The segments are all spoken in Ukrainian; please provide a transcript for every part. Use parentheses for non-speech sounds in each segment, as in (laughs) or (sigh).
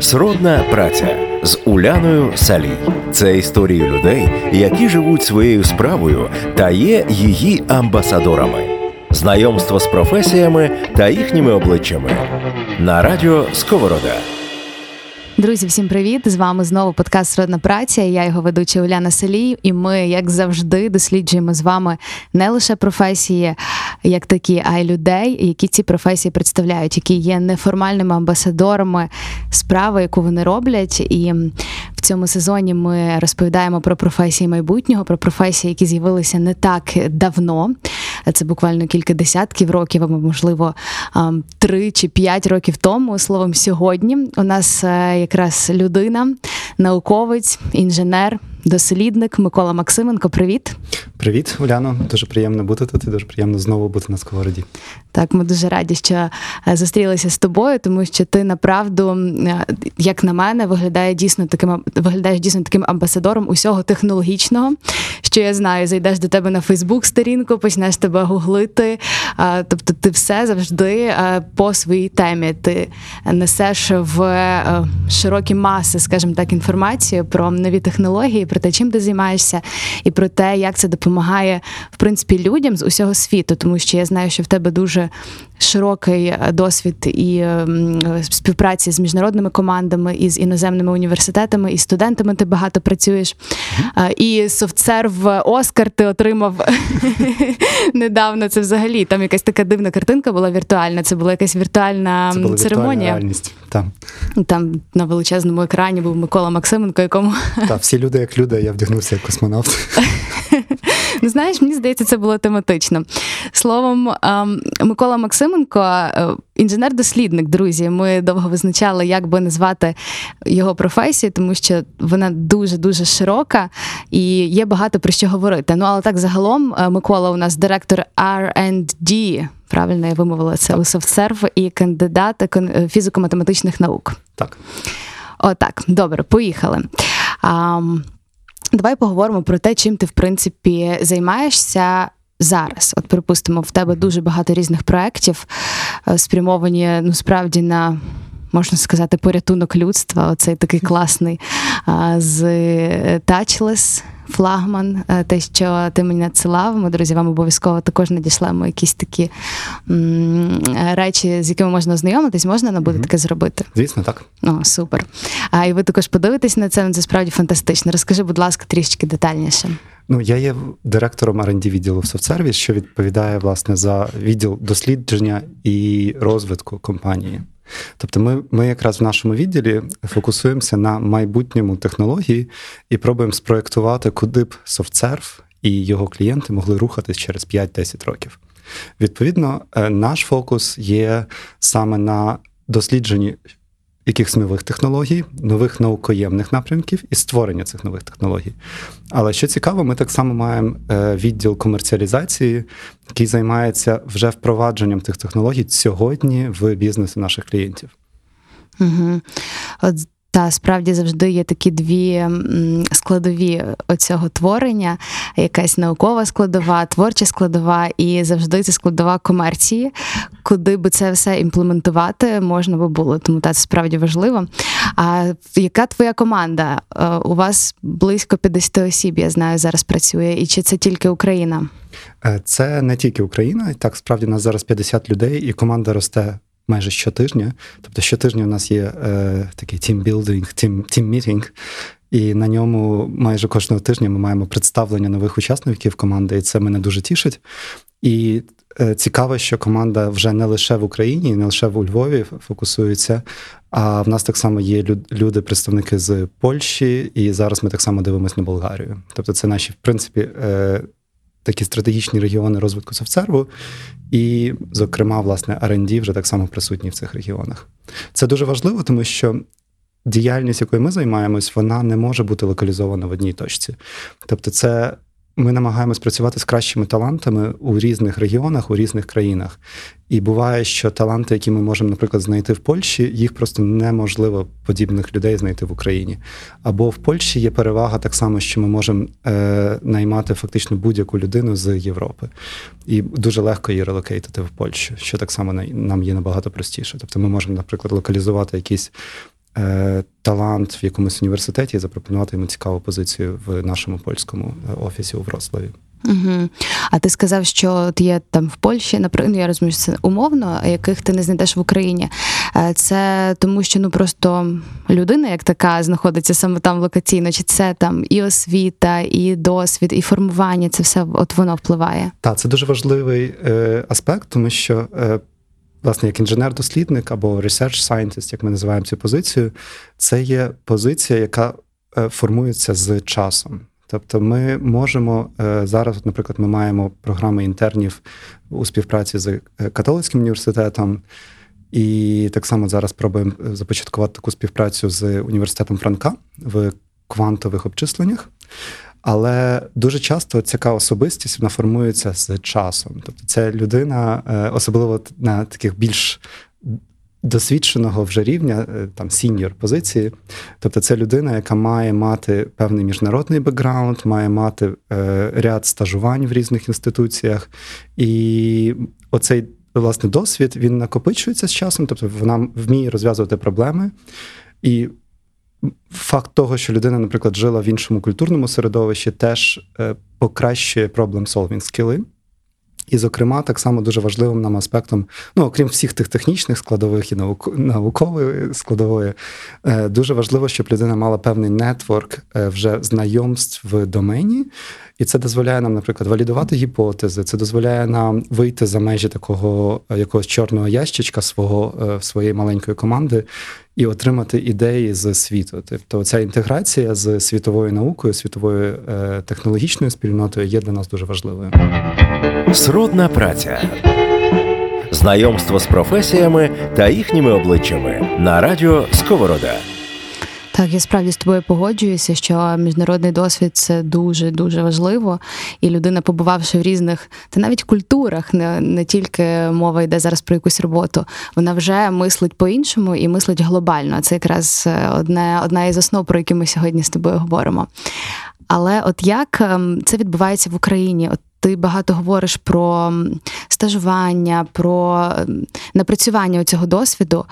Сродна праця з Уляною Салій. Це історії людей, які живуть своєю справою та є її амбасадорами. Знайомство з професіями та їхніми обличчями на радіо Сковорода. Друзі, всім привіт! З вами знову подкаст Сродна праця. Я його ведуча Уляна Салій, і ми, як завжди, досліджуємо з вами не лише професії, як такі, а й людей, які ці професії представляють, які є неформальними амбасадорами справи, яку вони роблять. І в цьому сезоні ми розповідаємо про професії майбутнього, про професії, які з'явилися не так давно. Це буквально кілька десятків років, або можливо три чи п'ять років тому. Словом, сьогодні у нас е, якраз людина, науковець, інженер, дослідник Микола Максименко. Привіт. Привіт, Уляно. Дуже приємно бути тут і дуже приємно знову бути на сковороді. Так, ми дуже раді, що е, зустрілися з тобою, тому що ти направду, е, як на мене, виглядає дійсно таким виглядаєш дійсно таким амбасадором усього технологічного. Що я знаю, зайдеш до тебе на Фейсбук-сторінку, почнеш тебе гуглити. Е, тобто, ти все завжди по своїй темі. Ти несеш в широкі маси, скажімо так, інформацію про нові технології, про те, чим ти займаєшся, і про те, як це допомагає в принципі людям з усього світу, тому що я знаю, що в тебе дуже широкий е, досвід і ем, співпраці з міжнародними командами, і з іноземними університетами, і студентами ти багато працюєш. Mm-hmm. І софтсерв Оскар ти отримав (laughs) недавно. Це взагалі там якась така дивна картинка була віртуальна. Це була якась віртуальна це була церемонія. реальність. Там. там на величезному екрані був Микола Максименко, якому Так, всі люди як люди, я вдягнувся як космонавт. (laughs) Ну, знаєш, мені здається, це було тематично. Словом, ем, Микола Максименко, е, інженер-дослідник, друзі. Ми довго визначали, як би назвати його професію, тому що вона дуже-дуже широка і є багато про що говорити. Ну, але так загалом, е, Микола у нас директор R&D, Правильно, я вимовила це у SoftServe і кандидат фізико-математичних наук. Так. Отак, добре, поїхали. Um, Давай поговоримо про те, чим ти в принципі займаєшся. Зараз, от припустимо, в тебе дуже багато різних проєктів, е, спрямовані ну справді на можна сказати порятунок людства. Оцей такий (laughs) класний з Touchless, флагман, е, те, що ти мені надсилав. Ми, друзі, вам обов'язково також надішлемо якісь такі м- речі, з якими можна ознайомитись, можна нам буде mm-hmm. таке зробити? Звісно, так. О, супер. А і ви також подивитесь на це, це справді фантастично. Розкажи, будь ласка, трішечки детальніше. Ну, я є директором R&D відділу в SoftService, що відповідає власне за відділ дослідження і розвитку компанії. Тобто, ми ми якраз в нашому відділі фокусуємося на майбутньому технології і пробуємо спроєктувати, куди б SoftServe і його клієнти могли рухатись через 5-10 років. Відповідно, е, наш фокус є саме на дослідженні якихось нових технологій, нових наукоємних напрямків і створення цих нових технологій. Але що цікаво, ми так само маємо е, відділ комерціалізації, який займається вже впровадженням тих технологій сьогодні в бізнесі наших клієнтів. Угу. От та справді завжди є такі дві складові оцього творення: якась наукова складова, творча складова, і завжди це складова комерції, куди би це все імплементувати можна би було. Тому та це справді важливо. А яка твоя команда? Е, у вас близько 50 осіб, я знаю, зараз працює. І чи це тільки Україна? Е, це не тільки Україна, так справді у нас зараз 50 людей, і команда росте майже щотижня. Тобто щотижня у нас є е, такий тімбілдинг, тім-мітінг, і на ньому майже кожного тижня ми маємо представлення нових учасників команди, і це мене дуже тішить. І е, цікаво, що команда вже не лише в Україні, не лише в Львові фокусується. А в нас так само є люди, представники з Польщі, і зараз ми так само дивимося на Болгарію. Тобто, це наші, в принципі, е, такі стратегічні регіони розвитку софтсерву, і, зокрема, власне, R&D вже так само присутні в цих регіонах. Це дуже важливо, тому що діяльність, якою ми займаємось, вона не може бути локалізована в одній точці. Тобто, це ми намагаємось працювати з кращими талантами у різних регіонах, у різних країнах. І буває, що таланти, які ми можемо, наприклад, знайти в Польщі, їх просто неможливо подібних людей знайти в Україні. Або в Польщі є перевага так само, що ми можемо е, наймати фактично будь-яку людину з Європи. І дуже легко її релокейтити в Польщу, що так само нам є набагато простіше. Тобто ми можемо, наприклад, локалізувати якийсь е, талант в якомусь університеті і запропонувати йому цікаву позицію в нашому польському е, офісі у Вроцлаві. Угу. А ти сказав, що от є там в Польщі, наприклад, ну, я розумію, це умовно, яких ти не знайдеш в Україні. Е, Це тому, що ну просто людина, як така, знаходиться саме там локаційно, чи це там і освіта, і досвід, і формування, це все от воно впливає. Так, це дуже важливий е, аспект, тому що, е, власне, як інженер-дослідник або research scientist, як ми називаємо цю позицію, це є позиція, яка е, формується з часом. Тобто, ми можемо е, зараз, наприклад, ми маємо програми інтернів у співпраці з е, католицьким університетом. І так само зараз пробуємо започаткувати таку співпрацю з університетом Франка в квантових обчисленнях. Але дуже часто ця особистість вона формується з часом. Тобто, це людина, е, особливо на таких більш досвідченого вже рівня, е, там senior позиції. Тобто, це людина, яка має мати певний міжнародний бекграунд, має мати е, ряд стажувань в різних інституціях. І оцей власне досвід він накопичується з часом, тобто вона вміє розв'язувати проблеми. І факт того, що людина, наприклад, жила в іншому культурному середовищі, теж е, покращує problem-solving скіли. І, зокрема, так само дуже важливим нам аспектом, ну окрім всіх тих технічних складових і наукової складової, е, дуже важливо, щоб людина мала певний нетворк е, вже знайомств в домені, і це дозволяє нам, наприклад, валідувати гіпотези. Це дозволяє нам вийти за межі такого якогось чорного ящичка свого своєї маленької команди і отримати ідеї з світу. Тобто, ця інтеграція з світовою наукою, світовою е, технологічною спільнотою є для нас дуже важливою. Сродна праця. Знайомство з професіями та їхніми обличчями на радіо Сковорода. Так, я справді з тобою погоджуюся, що міжнародний досвід це дуже дуже важливо. І людина, побувавши в різних та навіть культурах, не, не тільки мова йде зараз про якусь роботу, вона вже мислить по-іншому і мислить глобально. Це якраз е, одне, одна із основ, про які ми сьогодні з тобою говоримо. Але от як ем, це відбувається в Україні? От ти багато говориш про стажування, про напрацювання цього досвіду,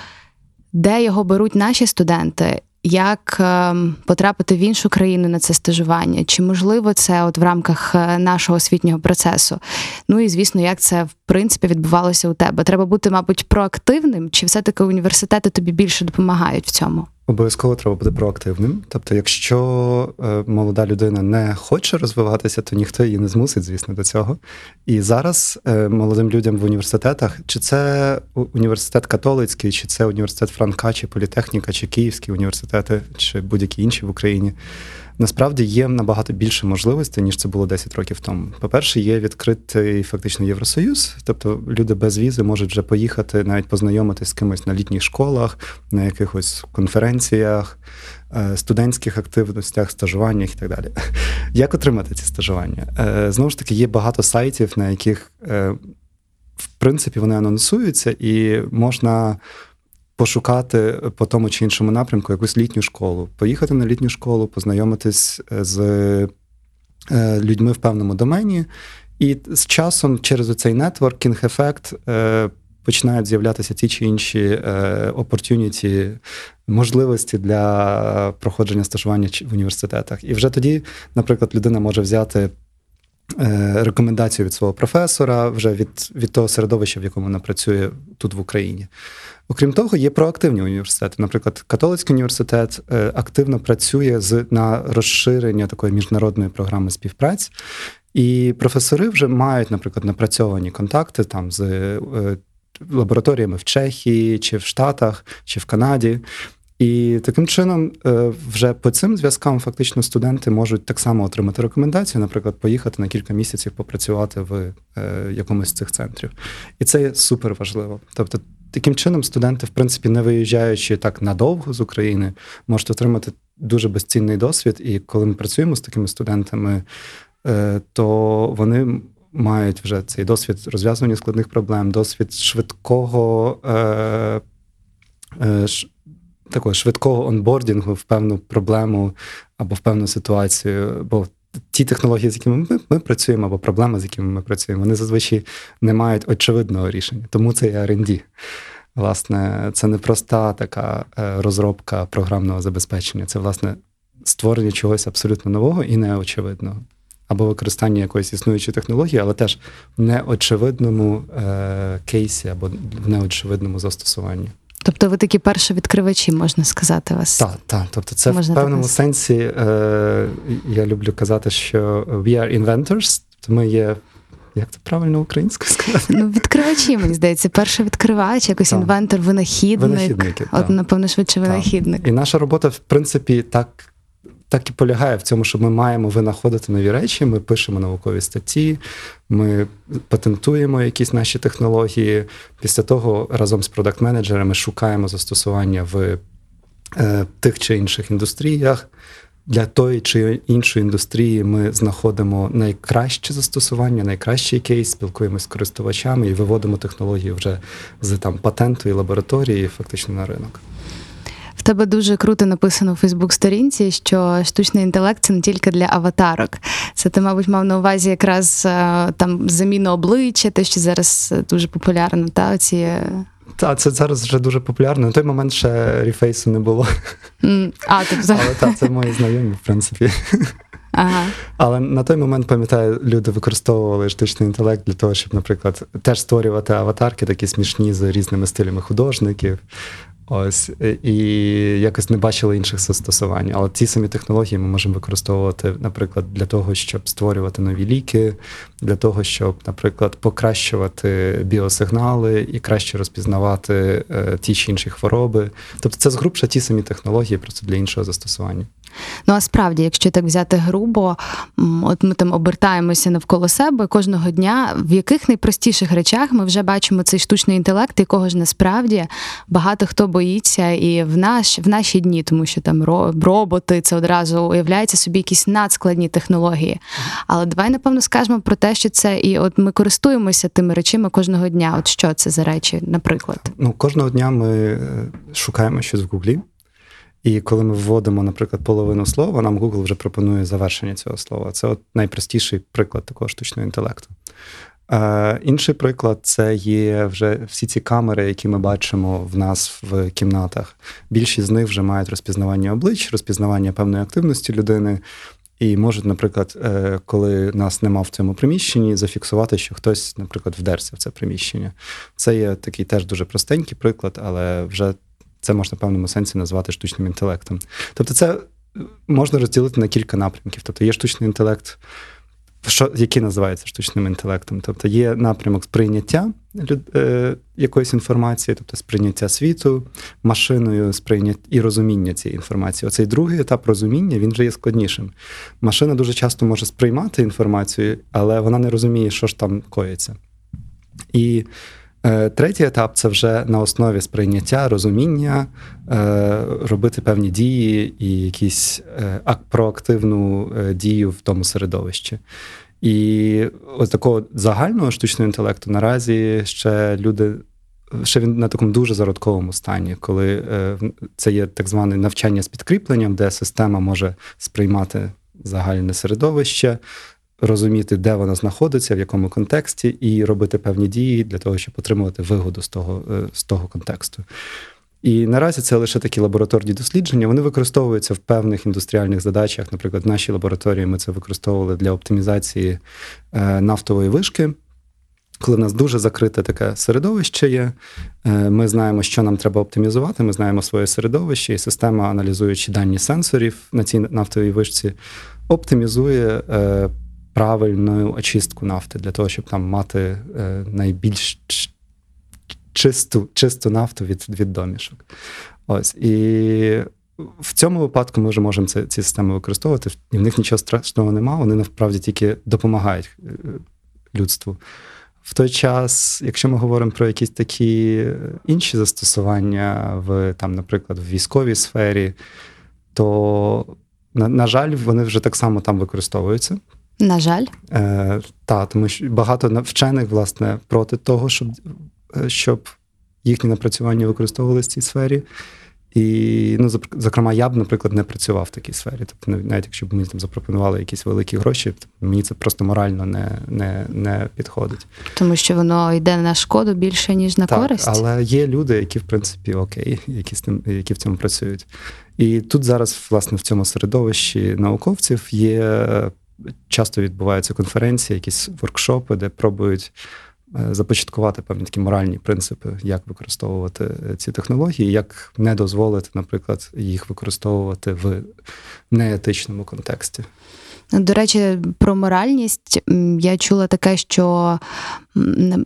де його беруть наші студенти, як ем, потрапити в іншу країну на це стажування? Чи можливо це от в рамках е, нашого освітнього процесу? Ну і звісно, як це в принципі відбувалося у тебе? Треба бути, мабуть, проактивним, чи все-таки університети тобі більше допомагають в цьому? Обов'язково треба бути проактивним. Тобто, якщо е, молода людина не хоче розвиватися, то ніхто її не змусить, звісно, до цього. І зараз е, молодим людям в університетах, чи це університет католицький, чи це університет Франка, чи політехніка, чи Київські університети, чи будь-які інші в Україні. Насправді є набагато більше можливостей, ніж це було 10 років тому. По-перше, є відкритий фактично Євросоюз, тобто люди без візи можуть вже поїхати, навіть познайомитись з кимось на літніх школах, на якихось конференціях, е, студентських активностях, стажуваннях і так далі. (laughs) Як отримати ці стажування? Е, Знову ж таки, є багато сайтів, на яких, е, в принципі, вони анонсуються, і можна пошукати по тому чи іншому напрямку якусь літню школу, поїхати на літню школу, познайомитись з е, людьми в певному домені, і з часом через цей нетворкінг ефект е, починають з'являтися ті чи інші е, opportunity, можливості для проходження стажування в університетах. І вже тоді, наприклад, людина може взяти. Е, Рекомендацію від свого професора, вже від, від того середовища, в якому вона працює тут в Україні. Окрім того, є проактивні університети. Наприклад, католицький університет е, активно працює з на розширення такої міжнародної програми співпраці, і професори вже мають, наприклад, напрацьовані контакти там з е, лабораторіями в Чехії, чи в Штатах, чи в Канаді. І таким чином, е, вже по цим зв'язкам фактично студенти можуть так само отримати рекомендацію, наприклад, поїхати на кілька місяців попрацювати в е, якомусь з цих центрів. І це є супер важливо. Тобто, таким чином, студенти, в принципі, не виїжджаючи так надовго з України, можуть отримати дуже безцінний досвід. І коли ми працюємо з такими студентами, е, то вони мають вже цей досвід розв'язування складних проблем, досвід швидкого. Е, Такого швидкого онбордінгу в певну проблему або в певну ситуацію. Бо ті технології, з якими ми, ми працюємо, або проблеми, з якими ми працюємо, вони зазвичай не мають очевидного рішення. Тому це і R&D. Власне, це не проста така е, розробка програмного забезпечення, це власне створення чогось абсолютно нового і неочевидного. Або використання якоїсь існуючої технології, але теж в неочевидному е, кейсі або в неочевидному застосуванні. Тобто ви такі перші відкривачі, можна сказати, вас. Так, так. Тобто, це Можна в певному так сенсі е, я люблю казати, що we are inventors, тобто ми є. Як це правильно українською сказати? Ну, відкривачі, мені здається, перший відкривач, якось Так. інвентор, винахідник. Винахідники, От, так. напевно, швидше Так. винахідник. І наша робота, в принципі, так, так і полягає в цьому, що ми маємо винаходити нові речі, ми пишемо наукові статті, ми патентуємо якісь наші технології. Після того разом з продакт-менеджерами шукаємо застосування в е, тих чи інших індустріях. Для тої чи іншої індустрії ми знаходимо найкраще застосування, найкращий кейс, спілкуємося з користувачами і виводимо технологію вже з там патенту і лабораторії фактично на ринок. В тебе дуже круто написано у Фейсбук-сторінці, що штучний інтелект це не тільки для аватарок. Це ти, мабуть, мав на увазі якраз е, там заміну обличчя, те, що зараз е, дуже популярно, та оці. е, Так, це зараз вже дуже популярно. На той момент ще рефейсу не було. м, А, тобто, Але так, це мої знайомі, в принципі. ага. Але на той момент, пам'ятаю, люди використовували штучний інтелект для того, щоб, наприклад, теж створювати аватарки такі смішні з різними стилями художників. Ось і якось не бачили інших застосувань. Але ці самі технології ми можемо використовувати, наприклад, для того, щоб створювати нові ліки, для того, щоб, наприклад, покращувати біосигнали і краще розпізнавати е, ті чи інші хвороби. Тобто, це згрубша ті самі технології, просто для іншого застосування. Ну а справді, якщо так взяти грубо, от ми там обертаємося навколо себе кожного дня, в яких найпростіших речах ми вже бачимо цей штучний інтелект, якого ж насправді багато хто боїться, і в наш в наші дні, тому що там роботи це одразу уявляється собі якісь надскладні технології. Але давай напевно скажемо про те, що це і от ми користуємося тими речами кожного дня. От що це за речі, наприклад. Ну, кожного дня ми е, шукаємо щось в Гуглі. І коли ми вводимо, наприклад, половину слова, нам Google вже пропонує завершення цього слова. Це от найпростіший приклад такого штучного інтелекту. Е, інший приклад це є вже всі ці камери, які ми бачимо в нас в кімнатах. Більшість з них вже мають розпізнавання облич, розпізнавання певної активності людини. І можуть, наприклад, е, коли нас нема в цьому приміщенні, зафіксувати, що хтось, наприклад, вдерся в це приміщення. Це є такий теж дуже простенький приклад, але вже це можна в певному сенсі назвати штучним інтелектом. Тобто, це можна розділити на кілька напрямків. Тобто є штучний інтелект, що, який називається штучним інтелектом. Тобто є напрямок сприйняття е, якоїсь інформації, тобто сприйняття світу машиною, сприйняття і розуміння цієї інформації. Оцей другий етап розуміння він вже є складнішим. Машина дуже часто може сприймати інформацію, але вона не розуміє, що ж там коїться. І Е, Третій етап це вже на основі сприйняття, розуміння, е, робити певні дії і якісь е, проактивну е, дію в тому середовищі. І ось такого загального штучного інтелекту наразі ще люди. Ще він на такому дуже зародковому стані, коли е, це є так зване навчання з підкріпленням, де система може сприймати загальне середовище, розуміти, де вона знаходиться, в якому контексті, і робити певні дії для того, щоб отримувати вигоду з того, е, з того контексту. І наразі це лише такі лабораторні дослідження. Вони використовуються в певних індустріальних задачах. Наприклад, в нашій лабораторії ми це використовували для оптимізації е, нафтової вишки. Коли в нас дуже закрите таке середовище є, е, ми знаємо, що нам треба оптимізувати. Ми знаємо своє середовище, і система, аналізуючи дані сенсорів на цій нафтовій вишці, оптимізує правильну очистку нафти для того, щоб там мати е, найбільш чисту, чисту нафту від, від домішок. Ось і в цьому випадку ми вже можемо ці, ці системи використовувати, і в них нічого страшного немає, вони насправді тільки допомагають е, людству. В той час, якщо ми говоримо про якісь такі інші застосування в там, наприклад, в військовій сфері, то, на, на жаль, вони вже так само там використовуються. На жаль, Е, та, тому що багато вчених, власне, проти того, щоб, е, щоб їхні напрацювання використовувалися в цій сфері. І, ну, зокрема, я б, наприклад, не працював в такій сфері. Тобто, навіть якщо б мені там запропонували якісь великі гроші, то мені це просто морально не, не, не підходить. тому що воно йде на шкоду більше, ніж на так, користь. але є люди, які, в принципі, окей, які, з тим, які в цьому працюють. І тут зараз, власне, в цьому середовищі науковців є часто відбуваються конференції, якісь воркшопи, де пробують е, започаткувати певні такі моральні принципи, як використовувати е, ці технології, як не дозволити, наприклад, їх використовувати в неетичному контексті. До речі, про моральність я чула таке, що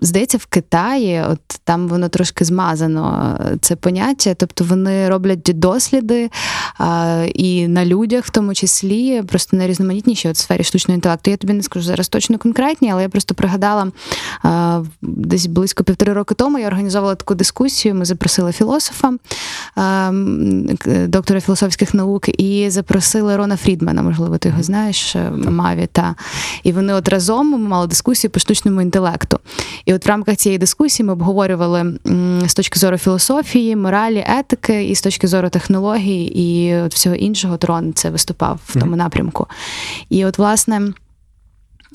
здається, в Китаї, от там воно трошки змазано це поняття. Тобто вони роблять досліди а, і на людях, в тому числі, просто найрізноманітніші от в сфері штучного інтелекту. Я тобі не скажу зараз точно конкретні, але я просто пригадала а, десь близько півтори роки тому. Я організовувала таку дискусію. Ми запросили філософа, а, доктора філософських наук, і запросили Рона Фрідмана, можливо, ти його знаєш, Маві. Та. І вони от разом ми мали дискусію по штучному інтелекту. І от в рамках цієї дискусії ми обговорювали з точки зору філософії, моралі, етики, і з точки зору технологій і от всього іншого. Трон це виступав в тому напрямку. І от, власне.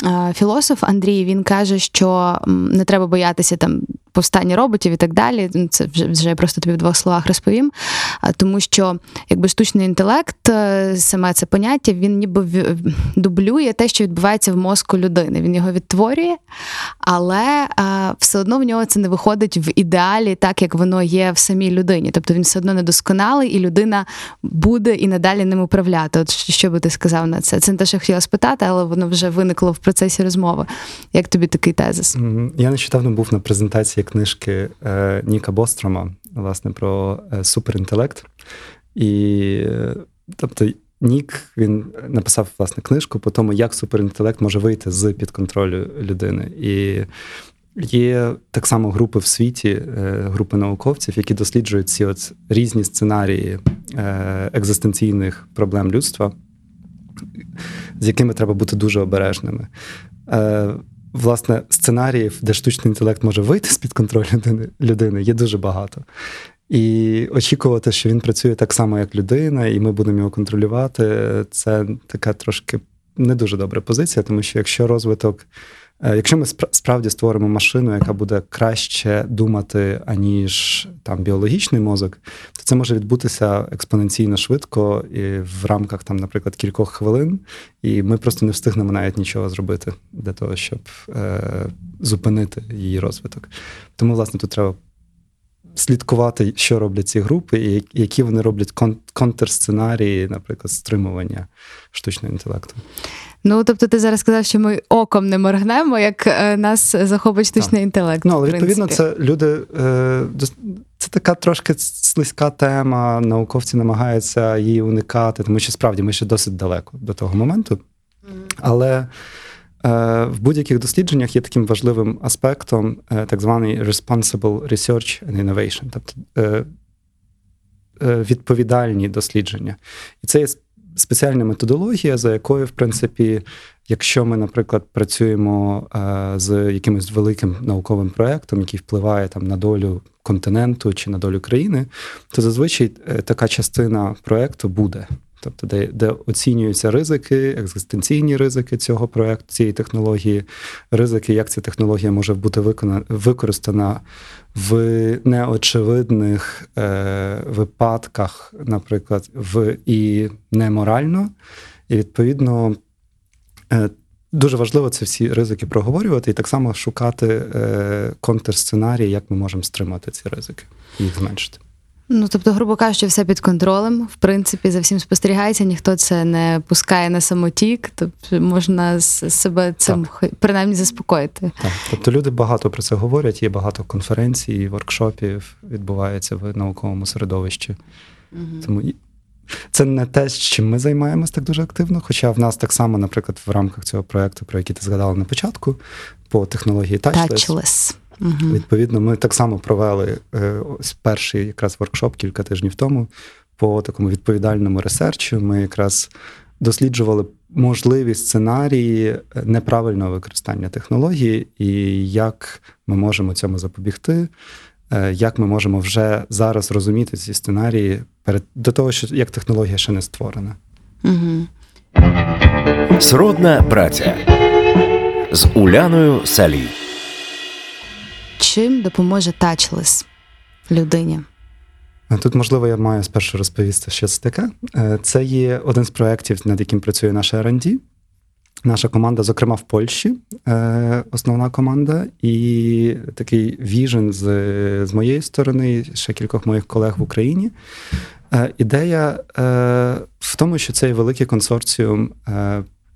Е, Філософ Андрій він каже, що не треба боятися там повстання роботів і так далі. Це вже, вже просто тобі в двох словах розповім. Тому що якби штучний інтелект, е, саме це поняття, він ніби дублює те, що відбувається в мозку людини. Він його відтворює, але все одно в нього це не виходить в ідеалі, так як воно є в самій людині. Тобто він все одно недосконалий, і людина буде і надалі ним управляти. От що би ти сказав на це? Це не те, що я хотіла спитати, але воно вже виникло в процесі розмови. Як тобі такий тезис? Я нещодавно був на презентації книжки е, Ніка Бострома, власне, про е, суперінтелект. І е, тобто Нік він написав власне книжку по тому, як суперінтелект може вийти з під контролю людини. І є так само групи в світі, групи науковців, які досліджують ці от різні сценарії екзистенційних проблем людства, з якими треба бути дуже обережними. Е, Власне, сценаріїв, де штучний інтелект може вийти з-під контролю людини, є дуже багато. І очікувати, що він працює так само, як людина, і ми будемо його контролювати, це така трошки не дуже добра позиція, тому що якщо розвиток, якщо ми спра- справді створимо машину, яка буде краще думати, аніж там біологічний мозок, то це може відбутися експоненційно швидко і в рамках там, наприклад, кількох хвилин, і ми просто не встигнемо навіть нічого зробити для того, щоб е, зупинити її розвиток. Тому, власне, тут треба слідкувати, що роблять ці групи, і які вони роблять кон- контрсценарії, наприклад, стримування штучного інтелекту. Ну тобто, ти зараз сказав, що ми оком не моргнемо, як е, нас захопить штучний інтелект. Ну, але відповідно, це люди. Е, це така трошки слизька тема. Науковці намагаються її уникати, тому що справді ми ще досить далеко до того моменту. Але в будь-яких дослідженнях є таким важливим аспектом е, так званий responsible research and innovation, тобто е, е, відповідальні дослідження. І це є спеціальна методологія, за якою, в принципі, якщо ми, наприклад, працюємо е, з якимось великим науковим проєктом, який впливає там на долю континенту чи на долю країни, то зазвичай е, така частина проєкту буде. Тобто, де, де оцінюються ризики, екзистенційні ризики цього проєкту, цієї технології, ризики, як ця технологія може бути виконана, використана в неочевидних е, випадках, наприклад, в і неморально. І відповідно е, дуже важливо це всі ризики проговорювати і так само шукати е, контрсценарії, як ми можемо стримати ці ризики і їх зменшити. Ну, тобто, грубо кажучи, все під контролем. В принципі, за всім спостерігається, ніхто це не пускає на самотік, тобто можна себе цим хо- принаймні заспокоїти. Так. Тобто люди багато про це говорять, є багато конференцій, воркшопів відбувається в науковому середовищі. Тому це не те, чим ми займаємось так дуже активно. Хоча в нас так само, наприклад, в рамках цього проєкту, про який ти згадала на початку, по технології Touchless, Touchless. Угу. Відповідно, ми так само провели е, ось перший якраз воркшоп кілька тижнів тому по такому відповідальному ресерчу. Ми якраз досліджували можливі сценарії неправильного використання технології, і як ми можемо цьому запобігти, е, як ми можемо вже зараз розуміти ці сценарії перед до того, що як технологія ще не створена. Угу. Сродна праця з Уляною Салій. Чим допоможе тачлес людині? Е, Тут, можливо, я маю спершу розповісти, що це таке. Е, Це є один з проєктів, над яким працює наша R&D. Наша команда, зокрема, в Польщі, е, основна команда, і такий віжен з, з моєї сторони, ще кількох моїх колег в Україні. Е, Ідея в тому, що це є великий консорціум,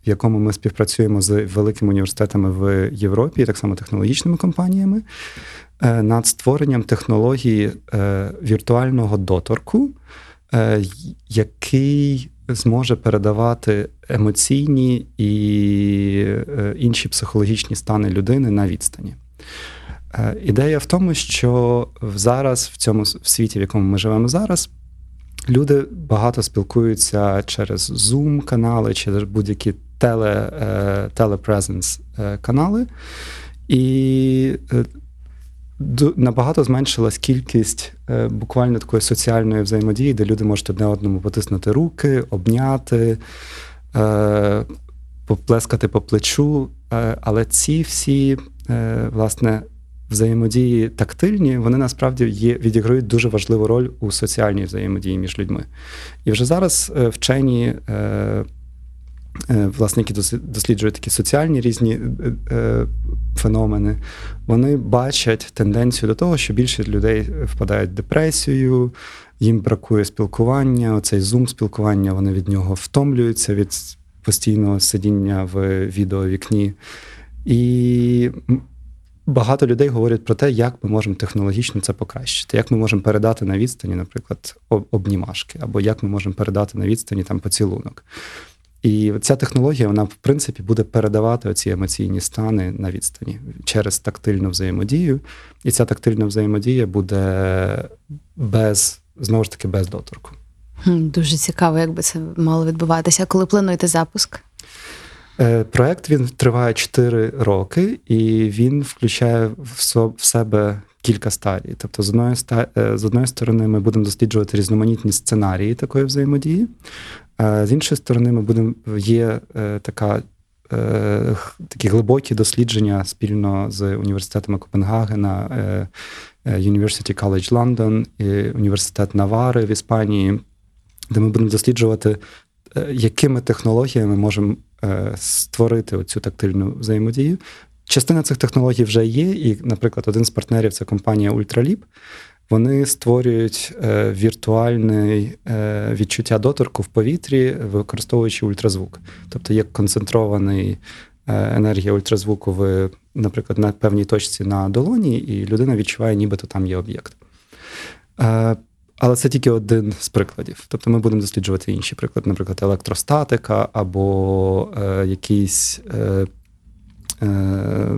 в якому ми співпрацюємо з великими університетами в Європі, так само технологічними компаніями, е, над створенням технології е, віртуального доторку, е, який зможе передавати емоційні і інші психологічні стани людини на відстані. Ідея в тому, що зараз, в цьому в світі, в якому ми живемо зараз, люди багато спілкуються через Zoom канали, через будь-які теле, е, телепрезенс е, канали. І е, набагато зменшилась кількість буквально такої соціальної взаємодії, де люди можуть одне одному потиснути руки, обняти, поплескати по плечу. Але ці всі, власне, взаємодії тактильні, вони насправді є, відіграють дуже важливу роль у соціальній взаємодії між людьми. І вже зараз е, вчені. Е, е, Власне, які досліджують такі соціальні різні феномени, вони бачать тенденцію до того, що більшість людей впадають в депресію, їм бракує спілкування, оцей зум спілкування, вони від нього втомлюються від постійного сидіння в відеовікні. І багато людей говорять про те, як ми можемо технологічно це покращити, як ми можемо передати на відстані, наприклад, обнімашки, або як ми можемо передати на відстані там поцілунок. І ця технологія, вона, в принципі, буде передавати оці емоційні стани на відстані через тактильну взаємодію. І ця тактильна взаємодія буде без, знову ж таки, без доторку. Дуже цікаво, як би це мало відбуватися. Коли плануєте запуск? Е, Проект він триває 4 роки, і він включає в себе кілька стадій. Тобто, з одної, е, з одної сторони, ми будемо досліджувати різноманітні сценарії такої взаємодії. З іншої сторони, ми будемо є е, така. Такі глибокі дослідження спільно з університетами Копенгагена, University College London, і університет Навари в Іспанії, де ми будемо досліджувати, якими технологіями можемо створити цю тактильну взаємодію. Частина цих технологій вже є, і, наприклад, один з партнерів це компанія Ultralib. Вони створюють е, віртуальне е, відчуття доторку в повітрі, використовуючи ультразвук. Тобто є концентрований е, енергія ультразвуку в, наприклад, на певній точці на долоні, і людина відчуває, нібито там є об'єкт. Але це тільки один з прикладів. Тобто ми будемо досліджувати інші приклади, наприклад, електростатика або е, якісь. Е, е,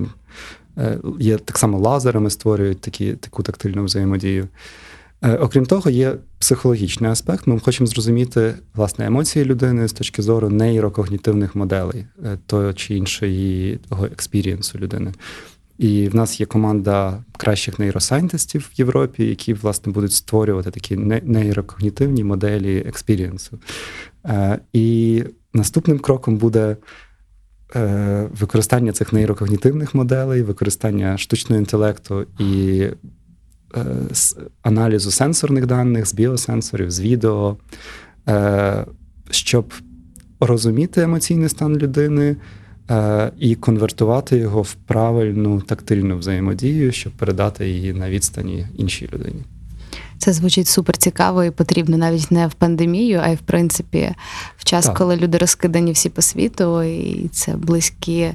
е, є так само лазерами створюють такі, таку тактильну взаємодію. Е, окрім того, є психологічний аспект. Ми хочемо зрозуміти власне емоції людини з точки зору нейрокогнітивних моделей е, того чи іншої того експірієнсу людини. І в нас є команда кращих neuroscientist ів в Європі, які власне будуть створювати такі нейрокогнітивні моделі experience у. Е, І наступним кроком буде е, використання цих нейрокогнітивних моделей, використання штучного інтелекту і е, аналізу сенсорних даних з біосенсорів, з відео, щоб розуміти емоційний стан людини і конвертувати його в правильну тактильну взаємодію, щоб передати її на відстані іншій людині. Це звучить супер цікаво і потрібно навіть не в пандемію, а й в принципі в час, Так. коли люди розкидані всі по світу, і це близькі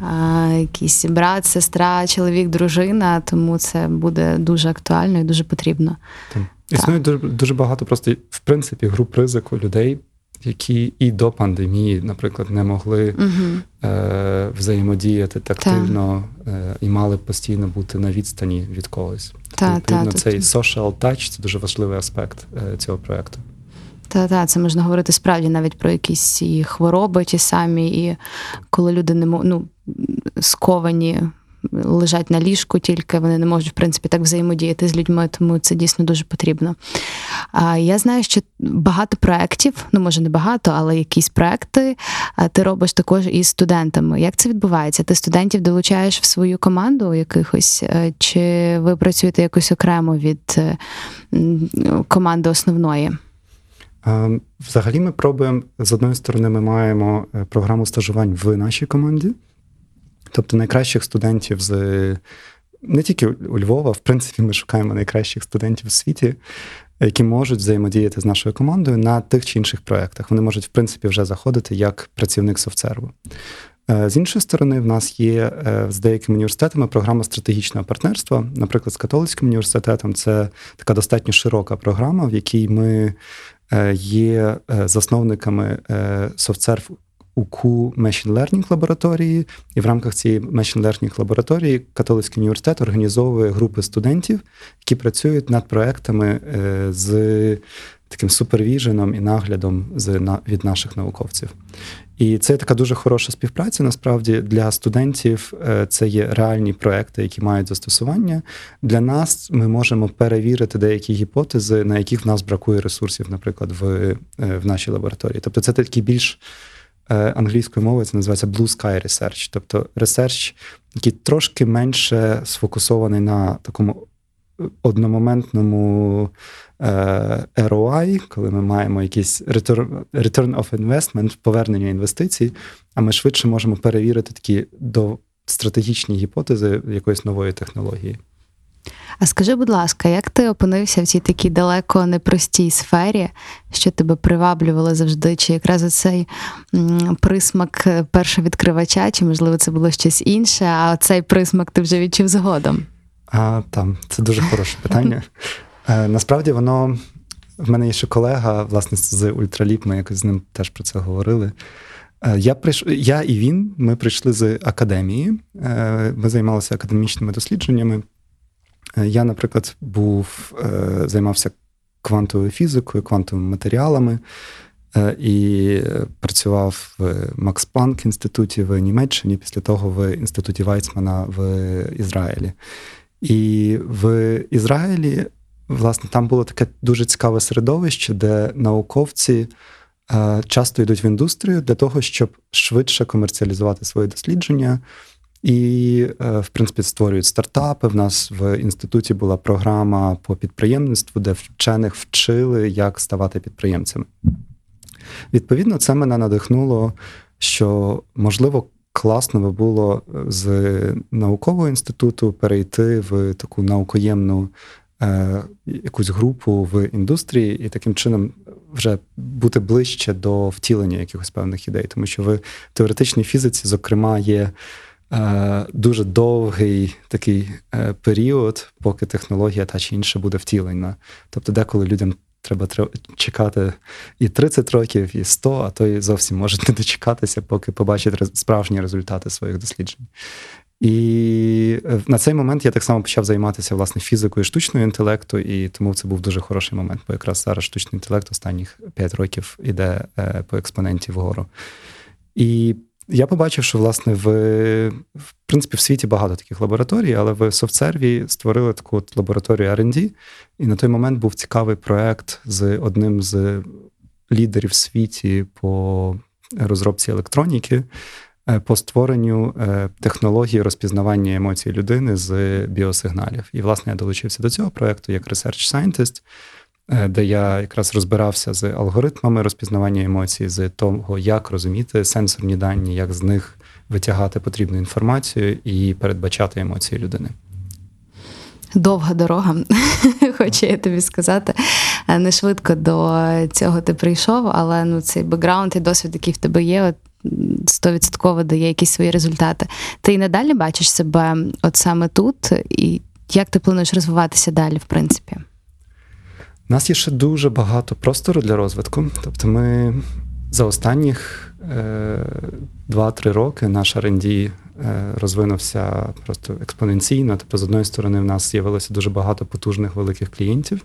а, якісь брат, сестра, чоловік, дружина. Тому це буде дуже актуально і дуже потрібно. Там Існує дуже, дуже багато просто, в принципі, груп ризику людей, які і до пандемії, наприклад, не могли Угу. е, взаємодіяти тактильно е, і мали постійно бути на відстані від когось. Та, Відповідно, та, цей social touch – це дуже важливий аспект е, цього проекту. Та, та, це можна говорити справді навіть про якісь і хвороби ті самі, і коли люди не ну, сковані, лежать на ліжку, тільки вони не можуть, в принципі, так взаємодіяти з людьми, тому це дійсно дуже потрібно. А я знаю, що багато проєктів, ну може не багато, але якісь проекти ти робиш також із студентами. Як це відбувається? Ти студентів долучаєш в свою команду якихось, е, чи ви працюєте якось окремо від е, команди основної? Е, Взагалі, ми пробуємо з одної сторони, ми маємо е, програму стажувань в нашій команді, тобто найкращих студентів з не тільки у Львова, в принципі, ми шукаємо найкращих студентів у світі, які можуть взаємодіяти з нашою командою на тих чи інших проєктах. Вони можуть, в принципі, вже заходити як працівник софтсерву. Е, З іншої сторони, в нас є е, з деякими університетами програма стратегічного партнерства. Наприклад, з католицьким університетом це така достатньо широка програма, в якій ми е, є засновниками е, SoftServe УКУ Machine Learning лабораторії, і в рамках цієї Machine Learning лабораторії католицький університет організовує групи студентів, які працюють над проектами е, з таким супервіженом і наглядом з, від наших науковців. І це така дуже хороша співпраця. Насправді для студентів е, це є реальні проекти, які мають застосування. Для нас ми можемо перевірити деякі гіпотези, на яких в нас бракує ресурсів, наприклад, в, е, в нашій лабораторії. Тобто, це такий більш англійською мовою це називається Blue Sky Research, тобто ресерч, який трошки менше сфокусований на такому одномоментному е, ROI, коли ми маємо якийсь return, return of investment, повернення інвестицій, а ми швидше можемо перевірити такі до стратегічні гіпотези якоїсь нової технології. А скажи, будь ласка, як ти опинився в цій такій далеко непростій сфері, що тебе приваблювало завжди? Чи якраз оцей м, присмак першовідкривача, чи можливо це було щось інше, а цей присмак ти вже відчув згодом? А там це дуже хороше питання. (laughs) Е, насправді воно в мене є ще колега, власне, з Ультраліп, ми якось з ним теж про це говорили. Е, Я прийш... я і він, ми прийшли з академії. Е, Ми займалися академічними дослідженнями. Е, Я, наприклад, був е, займався квантовою фізикою, квантовими матеріалами е, і працював в Макс Планк інституті в Німеччині, після того в інституті Вайцмана в Ізраїлі. І в Ізраїлі, власне, там було таке дуже цікаве середовище, де науковці часто йдуть в індустрію для того, щоб швидше комерціалізувати свої дослідження. І, е, в принципі, створюють стартапи. В нас в інституті була програма по підприємництву, де вчених вчили, як ставати підприємцями. Відповідно, це мене надихнуло, що можливо класно би було з наукового інституту перейти в таку наукоємну е, якусь групу в індустрії і таким чином вже бути ближче до втілення якихось певних ідей, тому що в теоретичній фізиці, зокрема, є. Е, Дуже довгий такий е, період, поки технологія та чи інша буде втілена. Тобто, деколи людям треба чекати і 30 років, і 100, а то і зовсім можуть не дочекатися, поки побачать справжні результати своїх досліджень. І е, на цей момент я так само почав займатися власне фізикою штучного інтелекту, і тому це був дуже хороший момент, бо якраз зараз штучний інтелект останніх 5 років іде по експоненті вгору. І я побачив, що власне в, в принципі в світі багато таких лабораторій, але в софтсерві створили таку от лабораторію R&D, і на той момент був цікавий проект з одним з лідерів в світі по розробці електроніки, е, по створенню е, технології розпізнавання емоцій людини з біосигналів. І, власне, я долучився до цього проекту як research scientist, де я якраз розбирався з алгоритмами розпізнавання емоцій, з того, як розуміти сенсорні дані, як з них витягати потрібну інформацію і передбачати емоції людини. Довга дорога, (laughs) хочу я тобі сказати. Е, Не швидко до цього ти прийшов, але ну цей бекграунд і досвід, який в тебе є, стовідсотково дає якісь свої результати. Ти і надалі бачиш себе от саме тут, і як ти плануєш розвиватися далі, в принципі? У нас є ще дуже багато простору для розвитку. Тобто, ми за останніх е, 2-3 роки наш R&D е, розвинувся просто експоненційно. Тобто, з одної сторони, в нас з'явилося дуже багато потужних великих клієнтів,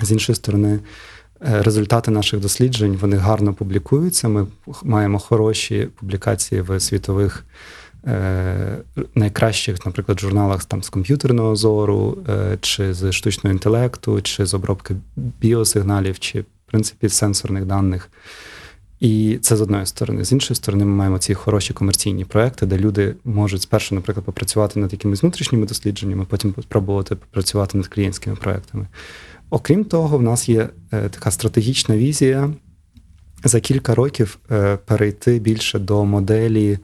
з іншої сторони, Е, Результати наших досліджень вони гарно публікуються. Ми маємо хороші публікації в світових е, найкращих, наприклад, журналах там, з комп'ютерного зору, е, чи з штучного інтелекту, чи з обробки біосигналів, чи в принципі сенсорних даних. І це з одної сторони. З іншої сторони, ми маємо ці хороші комерційні проекти, де люди можуть спершу, наприклад, попрацювати над якимись внутрішніми дослідженнями, потім спробувати попрацювати над клієнтськими проектами. Окрім того, в нас є е, така стратегічна візія за кілька років е, перейти більше до моделі е,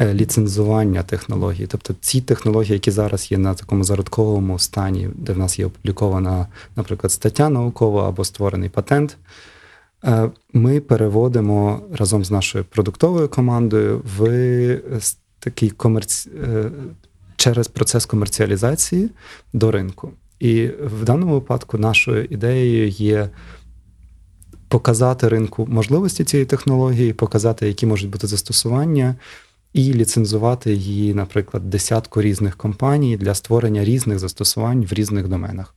ліцензування технологій. Тобто ці технології, які зараз є на такому зародковому стані, де в нас є опублікована, наприклад, стаття наукова або створений патент. Е, Ми переводимо разом з нашою продуктовою командою в е, такий комерці... е, через процес комерціалізації до ринку. І в даному випадку нашою ідеєю є показати ринку можливості цієї технології, показати, які можуть бути застосування, і ліцензувати її, наприклад, десятку різних компаній для створення різних застосувань в різних доменах.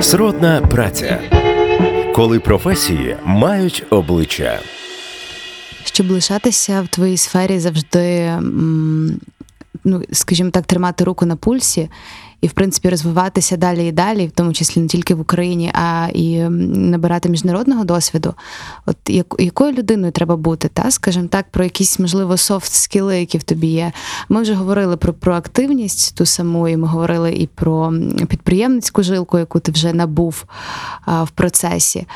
Сродна праця. Коли професії мають обличчя. Щоб лишатися в твоїй сфері завжди, ну, скажімо так, тримати руку на пульсі і, в принципі, розвиватися далі і далі, в тому числі не тільки в Україні, а і набирати міжнародного досвіду. От як, якою людиною треба бути, та скажімо так, про якісь можливо софт скіли, які в тобі є. Ми вже говорили про проактивність ту саму, і ми говорили і про підприємницьку жилку, яку ти вже набув в процесі.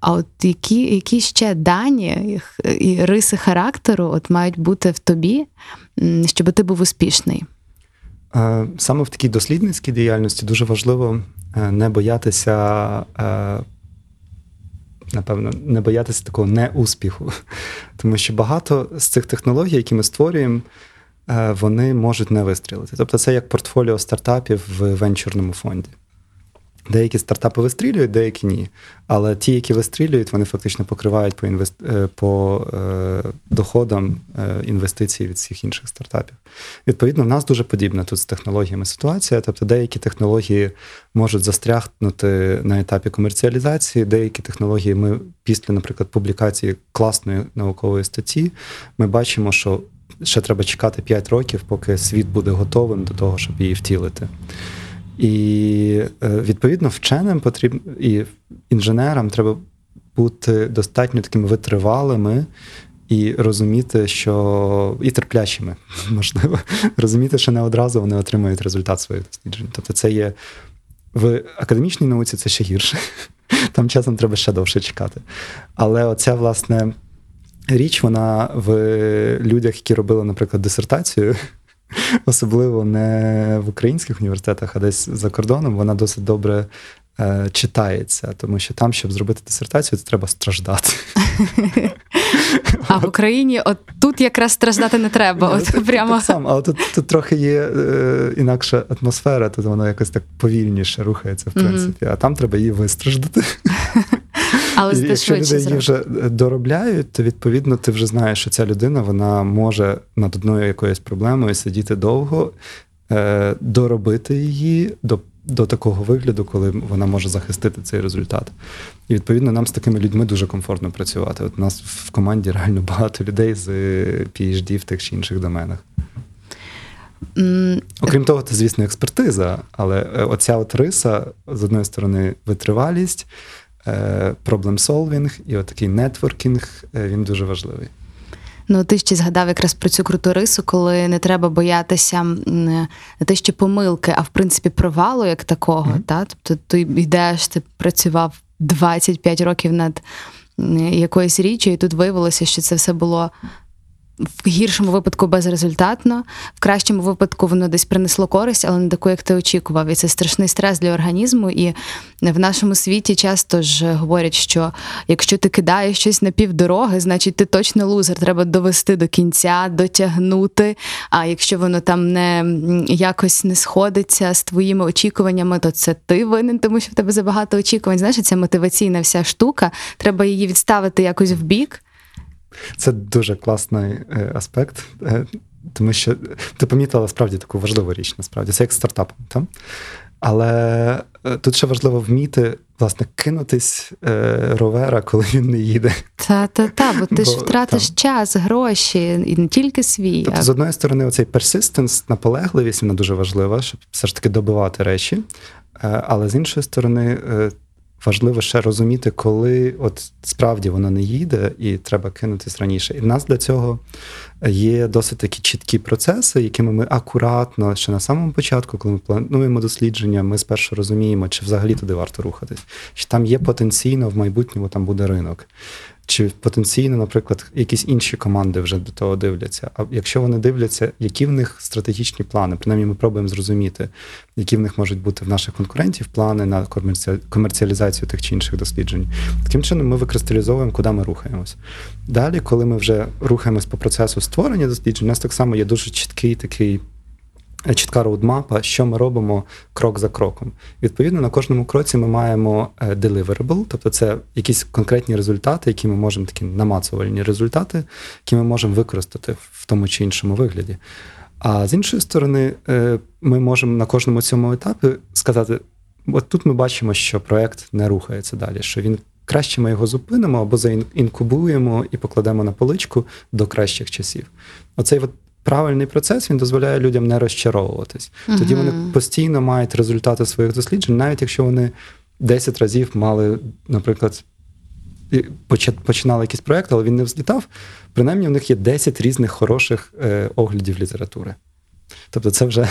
А от які, які ще дані і риси характеру от мають бути в тобі, щоб ти був успішний? Е, Саме в такій дослідницькій діяльності дуже важливо е, не боятися, е, напевно, не боятися такого неуспіху. (laughs) Тому що багато з цих технологій, які ми створюємо, вони можуть не вистрілити. Тобто, це як портфоліо стартапів в венчурному фонді. Деякі стартапи вистрілюють, деякі ні. Але ті, які вистрілюють, вони фактично покривають по, інвест... е, по е, доходам е, інвестицій від всіх інших стартапів. Відповідно, в нас дуже подібна тут з технологіями ситуація. Тобто, деякі технології можуть застрягнути на етапі комерціалізації, деякі технології ми після, наприклад, публікації класної наукової статті, ми бачимо, що ще треба чекати 5 років, поки світ буде готовим до того, щоб її втілити. І е, відповідно вченим потрібно і інженерам треба бути достатньо такими витривалими і розуміти, що і терплячими, (laughs) можливо, розуміти, що не одразу вони отримують результат своїх досліджень. Тобто, це є в академічній науці це ще гірше. (laughs) Там часом треба ще довше чекати. Але оця, власне, річ, вона в людях, які робили, наприклад, дисертацію, (laughs) особливо не в українських університетах, а десь за кордоном, вона досить добре е, читається, тому що там, щоб зробити дисертацію, це треба страждати. (laughs) А в Україні от тут якраз страждати не треба. От так- прямо так само, але тут, тут трохи є е, інакша атмосфера, тут воно якось так повільніше рухається, в принципі, а там треба її вистраждати. (laughs) але І ти якщо люди її вже доробляють, то відповідно ти вже знаєш, що ця людина вона може над одною якоюсь проблемою сидіти довго, е, доробити її до, до такого вигляду, коли вона може захистити цей результат. І відповідно нам з такими людьми дуже комфортно працювати. От у нас в команді реально багато людей з PhD в тих чи інших доменах. М, Окрім того, це, звісно, експертиза, але е, оця от риса, з одної сторони, витривалість, проблем-солвінг і отакий нетворкінг, він дуже важливий. Ну, ти ще згадав якраз про цю круту рису, коли не треба боятися не те, що помилки, а в принципі провалу як такого. Мгм. Та? Тобто ти йдеш, ти працював 25 років над якоюсь річчю, і тут виявилося, що це все було. В гіршому випадку безрезультатно, в кращому випадку воно десь принесло користь, але не таку, як ти очікував. І це страшний стрес для організму. І в нашому світі часто ж говорять, що якщо ти кидаєш щось на півдороги, значить ти точно лузер. Треба довести до кінця, дотягнути. А якщо воно там не якось не сходиться з твоїми очікуваннями, то це ти винен, тому що в тебе забагато очікувань. Знаєш, ця мотиваційна вся штука. Треба її відставити якось в бік. Це дуже класний е, аспект, е, тому що ти помітила справді таку важливу річ, насправді. Це як стартап. Та? Але е, тут ще важливо вміти, власне, кинутись е, ровера, коли він не їде. Та, та, та, бо ти ж втратиш там. час, гроші, і не тільки свій. Тобто, з одної сторони, оцей persistence, наполегливість, вона дуже важлива, щоб все ж таки добивати речі. Але з іншої сторони, важливо ще розуміти, коли от справді воно не їде, і треба кинутись раніше. І в нас для цього є досить такі чіткі процеси, якими ми акуратно ще на самому початку, коли ми плануємо дослідження, ми спершу розуміємо, чи взагалі туди варто рухатись, чи там є потенційно в майбутньому там буде ринок. Чи потенційно, наприклад, якісь інші команди вже до того дивляться. А якщо вони дивляться, які в них стратегічні плани, принаймні ми пробуємо зрозуміти, які в них можуть бути в наших конкурентів плани на комерці- комерціалізацію тих чи інших досліджень. Таким чином, ми викристалізовуємо, куди ми рухаємось. Далі, коли ми вже рухаємось по процесу створення досліджень, у нас так само є дуже чіткий такий. Чітка роудмапа, що ми робимо крок за кроком. Відповідно, на кожному кроці ми маємо е, deliverable, тобто це якісь конкретні результати, які ми можемо такі намацувальні результати, які ми можемо використати в тому чи іншому вигляді. А з іншої сторони, е, ми можемо на кожному цьому етапі сказати: от тут ми бачимо, що проект не рухається далі, що він краще ми його зупинимо або заінкубуємо і покладемо на поличку до кращих часів. Оцей от правильний процес він дозволяє людям не розчаровуватись. Тоді вони постійно мають результати своїх досліджень, навіть якщо вони 10 разів мали, наприклад, починали якийсь проєкт, але він не взлітав. Принаймні, в них є 10 різних хороших е, оглядів літератури. Тобто, це вже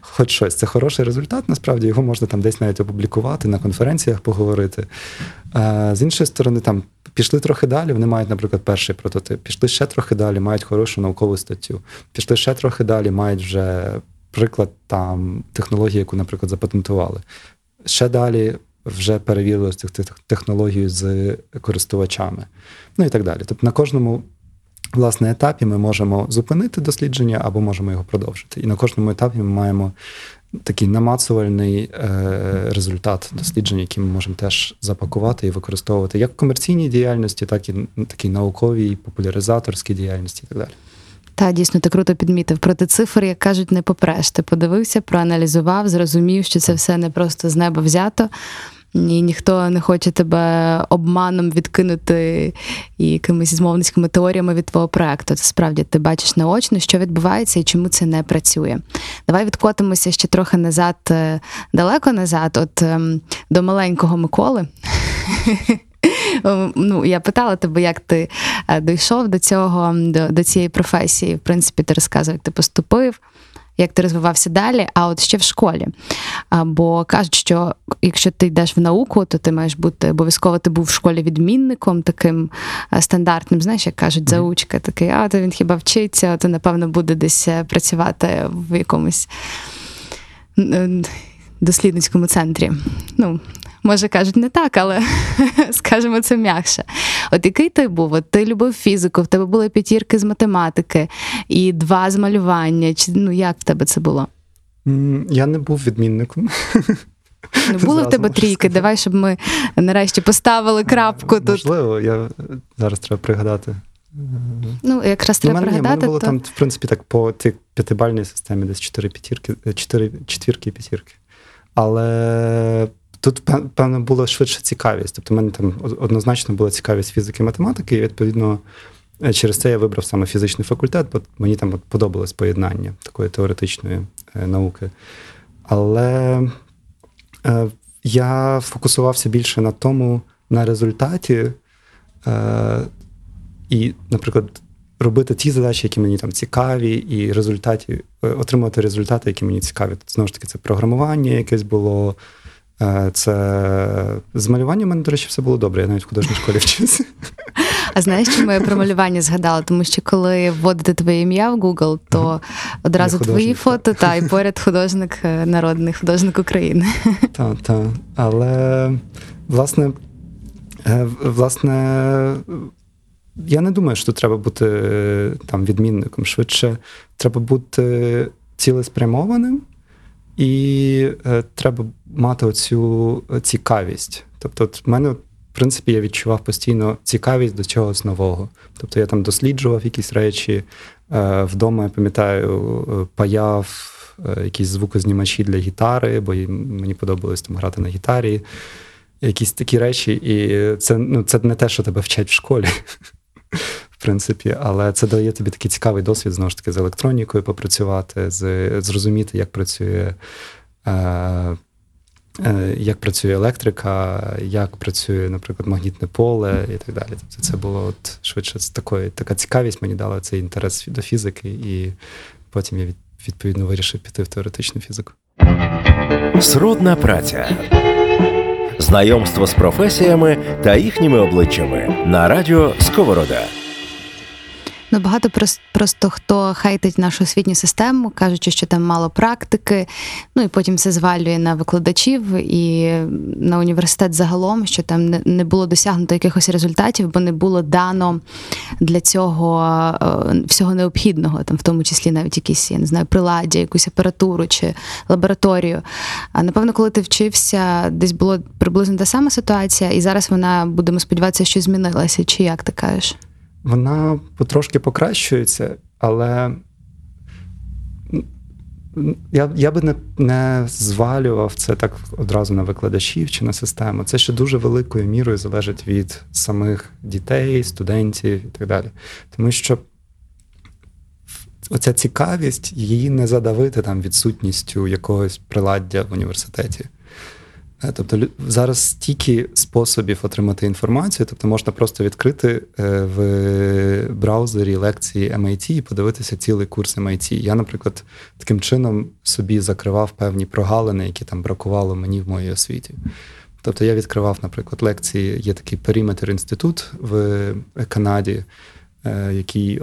хоч щось. Це хороший результат, насправді його можна там десь навіть опублікувати, на конференціях поговорити. З іншої сторони, там пішли трохи далі, вони мають, наприклад, перший прототип, пішли ще трохи далі, мають хорошу наукову статтю, пішли ще трохи далі, мають вже приклад там технології, яку, наприклад, запатентували. Ще далі вже перевірили тех- технологію з користувачами. Ну і так далі. Тобто на кожному власне етапі ми можемо зупинити дослідження або можемо його продовжити. І на кожному етапі ми маємо такий намацувальний е, результат досліджень, який ми можемо теж запакувати і використовувати як в комерційній діяльності, так і такій науковій, популяризаторській діяльності і так далі. Та дійсно ти круто підмітив. Проти цифр, як кажуть, не попреш. Ти подивився, проаналізував, зрозумів, що це все не просто з неба взято. І ніхто не хоче тебе обманом відкинути і якимись змовницькими теоріями від твого проекту. Це справді ти бачиш наочно, що відбувається і чому це не працює. Давай відкотимося ще трохи назад, е, далеко назад, от ем, до маленького Миколи. (laughs) Ну, я питала тебе, як ти е, дійшов до цього, до, до цієї професії. В принципі, ти розказував, як ти поступив, як ти розвивався далі, а от ще в школі. Бо кажуть, що якщо ти йдеш в науку, то ти маєш бути обов'язково ти був в школі відмінником, таким е, стандартним, знаєш, як кажуть, заучка, такий, а то він хіба вчиться, то напевно буде десь е, працювати в якомусь е, дослідницькому центрі. Ну, може кажуть, не так, але (laughs) скажімо це м'якше. От який ти був? От ти любив фізику, в тебе були п'ятірки з математики і два з малювання. Чи ну як в тебе це було? Я не був відмінником. Ну, (laughs) були в тебе трійки. сказати. Давай, щоб ми нарешті поставили крапку тут. Можливо, я зараз треба пригадати. Ну, якраз Ну, треба мене, ні, в мене було то... там, в принципі, так по тій п'ятибальній системі десь чотири п'ятірки, е, чотири четвірки і п'ятірки. Але тут, певно, була швидше цікавість. Тобто, в мене там однозначно була цікавість фізики і математики, і відповідно. е, Через це я вибрав саме фізичний факультет, бо мені там подобалось поєднання такої теоретичної е, науки. Але е, я фокусувався більше на тому, на результаті, і, наприклад, робити ті задачі, які мені там цікаві, і результаті, отримувати результати, які мені цікаві. Тут, знову ж таки, це програмування якесь було. Е, Це з малюванням у мене, до речі, все було добре. Я навіть в художній школі вчився. А знаєш, чому я про малювання згадала? Тому що коли вводите твоє ім'я в Google, то одразу твої фото, та і поряд художник, е, народний художник України. Так, так. Але власне, е, власне, я не думаю, що треба бути там відмінником. Швидше треба бути цілеспрямованим і е, треба мати оцю цікавість. Тобто, в мене, в принципі, я відчував постійно цікавість до чогось нового. Тобто я там досліджував якісь речі, Е, Вдома я пам'ятаю, е, паяв якісь звукознімачі для гітари, бо мені подобалось там грати на гітарі. Якісь такі речі, і це, ну, це не те, що тебе вчать в школі, в принципі, але це дає тобі такий цікавий досвід знову ж таки з електронікою попрацювати, з, зрозуміти, як працює. Е, е, як працює електрика, як працює, наприклад, магнітне поле і так далі. Тобто це було от швидше такої, така цікавість мені дала цей інтерес до фізики, і потім я відповідно вирішив піти в теоретичну фізику. Сродна праця. Знайомство з професіями та їхніми обличчями на радіо Сковорода. Ну, багато прос- просто хто хейтить нашу освітню систему, кажучи, що там мало практики, ну і потім це звалює на викладачів і на університет загалом, що там не, не було досягнуто якихось результатів, бо не було дано для цього е, всього необхідного, там в тому числі навіть якісь, я не знаю, приладдя, якусь апаратуру чи лабораторію. А напевно, коли ти вчився, десь було приблизно та сама ситуація, і зараз вона, будемо сподіватися, що змінилася. Чи як ти кажеш? Вона потрошки покращується, але я, я би не, не звалював це так одразу на викладачів чи на систему. Це ще дуже великою мірою залежить від самих дітей, студентів і так далі. Тому що оця цікавість, її не задавити там відсутністю якогось приладдя в університеті. Е, Тобто зараз стільки способів отримати інформацію, тобто можна просто відкрити е, в браузері лекції MIT і подивитися цілий курс MIT. Я, наприклад, таким чином собі закривав певні прогалини, які там бракувало мені в моїй освіті. Тобто я відкривав, наприклад, лекції, є такий периметр інститут в Канаді, е, який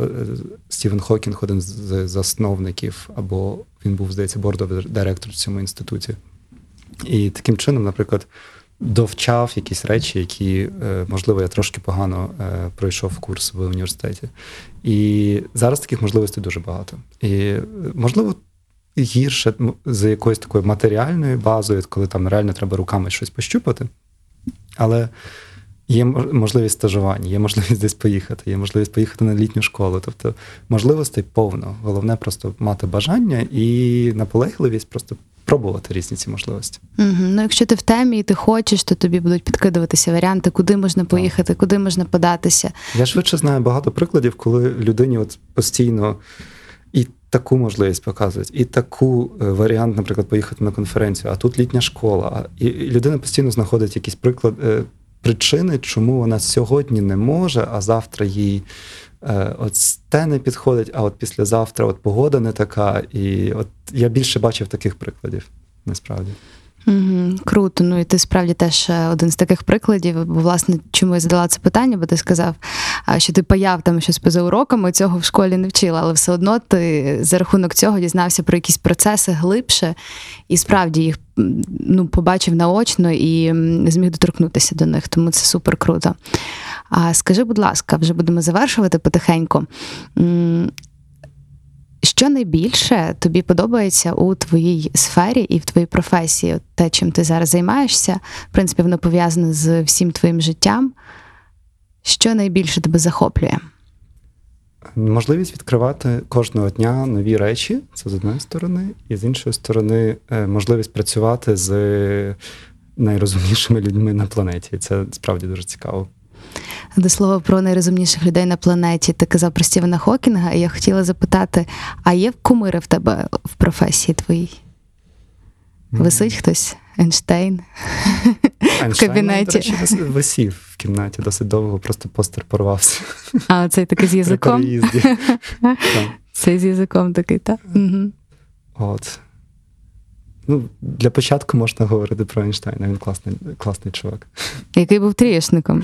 Стівен Хокінг, один з засновників, або він був, здається, бордовий директор в цьому інституті. І таким чином, наприклад, довчав якісь речі, які, е, можливо, я трошки погано е, пройшов курс в університеті. І зараз таких можливостей дуже багато. І, е, можливо, гірше за якоюсь такою матеріальною базою, коли там реально треба руками щось пощупати. Але є можливість стажування, є можливість десь поїхати, є можливість поїхати на літню школу. Тобто можливостей повно. Головне просто мати бажання і наполегливість просто пробувати різні ці можливості. Угу. Ну, якщо ти в темі і ти хочеш, то тобі будуть підкидуватися варіанти, куди можна поїхати, куди можна податися. Я швидше знаю багато прикладів, коли людині от постійно і таку можливість показують, і таку е, варіант, наприклад, поїхати на конференцію, а тут літня школа. І і людина постійно знаходить якісь приклад, е, причини, чому вона сьогодні не може, а завтра їй. Е, От те не підходить, а от післязавтра от погода не така. І от я більше бачив таких прикладів, насправді. Угу. Круто. Ну і ти справді теж е, один з таких прикладів. Бо, власне, чому я задала це питання, бо ти сказав, що ти паяв там щось поза уроками, цього в школі не вчила, але все одно ти за рахунок цього дізнався про якісь процеси глибше і справді їх ну, побачив наочно і зміг доторкнутися до них. Тому це супер круто. А скажи, будь ласка, вже будемо завершувати потихеньку. Що найбільше тобі подобається у твоїй сфері і в твоїй професії? Те, чим ти зараз займаєшся, в принципі, воно пов'язане з всім твоїм життям. Що найбільше тебе захоплює? Можливість відкривати кожного дня нові речі, це з однієї сторони, і з іншої сторони, е, можливість працювати з найрозумнішими людьми на планеті. Це справді дуже цікаво. До слова про найрозумніших людей на планеті. Ти казав про Стівена Хокінга, і я хотіла запитати: а є кумири в тебе в професії твоїй? Висить хтось? Ейнштейн? Ейнштейн, кабінеті. До речі, висів в кімнаті досить довго, просто постер порвався. А цей такий з при язиком? (laughs) Так. Цей з язиком такий, так? Угу. От. Ну, для початку можна говорити про Ейнштейна. Він класний, класний чувак. Який був трієшником.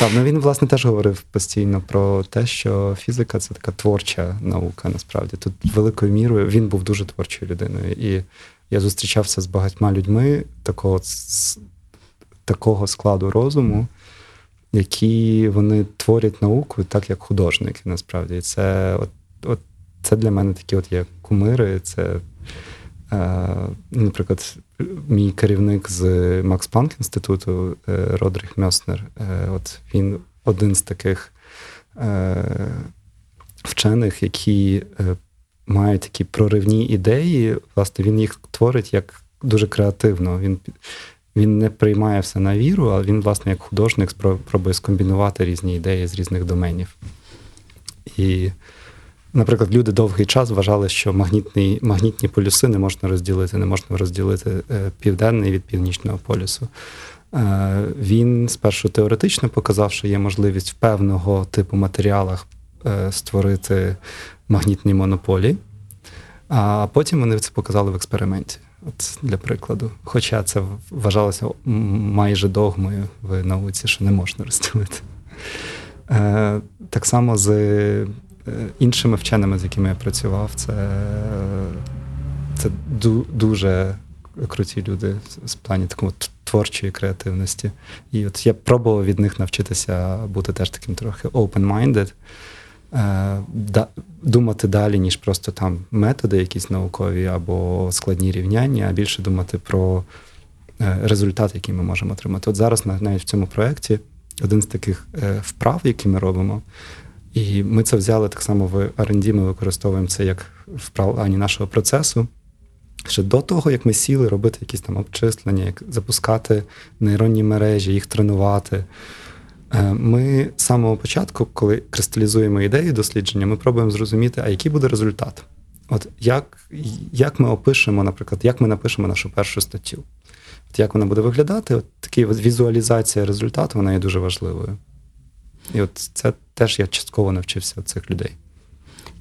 Так, ну він власне теж говорив постійно про те, що фізика це така творча наука. Насправді тут великою мірою він був дуже творчою людиною. І я зустрічався з багатьма людьми такого, такого складу розуму, які вони творять науку так, як художники. Насправді, і це от, от це для мене такі от є кумири. Це, наприклад, мій керівник з Макс Планк інституту е, Родріх Мьоснер. Е, от він один з таких е, вчених, які е, мають такі проривні ідеї. Власне, він їх творить як дуже креативно. Він, він не приймає все на віру, а він, власне, як художник спро- пробує скомбінувати різні ідеї з різних доменів. І, наприклад, люди довгий час вважали, що магнітний, магнітні полюси не можна розділити, не можна розділити е, південний від північного полюсу. Е, Він спершу теоретично показав, що є можливість в певного типу матеріалах е, створити магнітні монополі, а потім вони це показали в експерименті. От для прикладу. Хоча це вважалося майже догмою в науці, що не можна розділити. Так само з іншими вченими, з якими я працював, це, це ду- дуже круті люди з плані такого творчої креативності. І от я пробував від них навчитися бути теж таким трохи open-minded, е, думати далі, ніж просто там методи якісь наукові або складні рівняння, а більше думати про е, результат, який ми можемо отримати. От зараз навіть в цьому проєкті один з таких е, вправ, які ми робимо, і ми це взяли так само в R&D, ми використовуємо це як в плані нашого процесу. Ще до того, як ми сіли робити якісь там обчислення, як запускати нейронні мережі, їх тренувати. е, Ми з самого початку, коли кристалізуємо ідеї дослідження, ми пробуємо зрозуміти, а який буде результат. От як, як ми опишемо, наприклад, як ми напишемо нашу першу статтю. От як вона буде виглядати, от така візуалізація результату вона є дуже важливою. І от це теж я частково навчився від цих людей.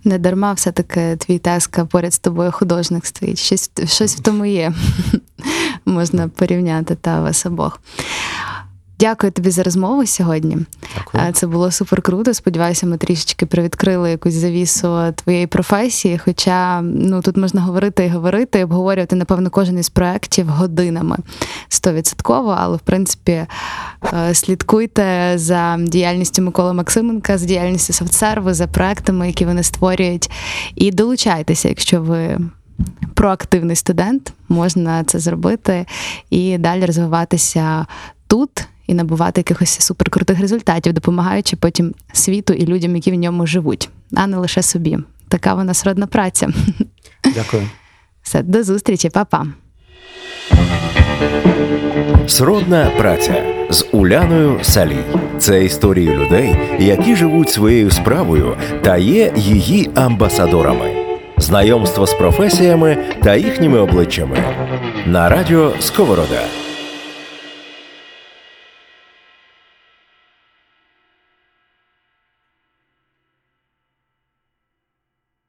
Не дарма все-таки твій таска поряд з тобою художник стоїть. Щось, щось в тому є. (laughs) Можна порівняти та вас обох. Дякую тобі за розмову сьогодні. Дякую. Це було супер круто. Сподіваюся, ми трішечки привідкрили якусь завісу твоєї професії. Хоча ну тут можна говорити і говорити, і обговорювати, напевно, кожен із проєктів годинами стовідсотково, але в принципі е, слідкуйте за діяльністю Миколи Максименка, за діяльністю софтсерву, за проектами, які вони створюють, і долучайтеся, якщо ви. Проактивний студент можна це зробити і далі розвиватися тут і набувати якихось суперкрутих результатів, допомагаючи потім світу і людям, які в ньому живуть, а не лише собі. Така вона сродна праця. (laughs) Дякую. Все, до зустрічі, па-па. Сродна праця з Уляною Салій. Це історії людей, які живуть своєю справою та є її амбасадорами. Знайомство з професіями та їхніми обличчями на радіо Сковорода.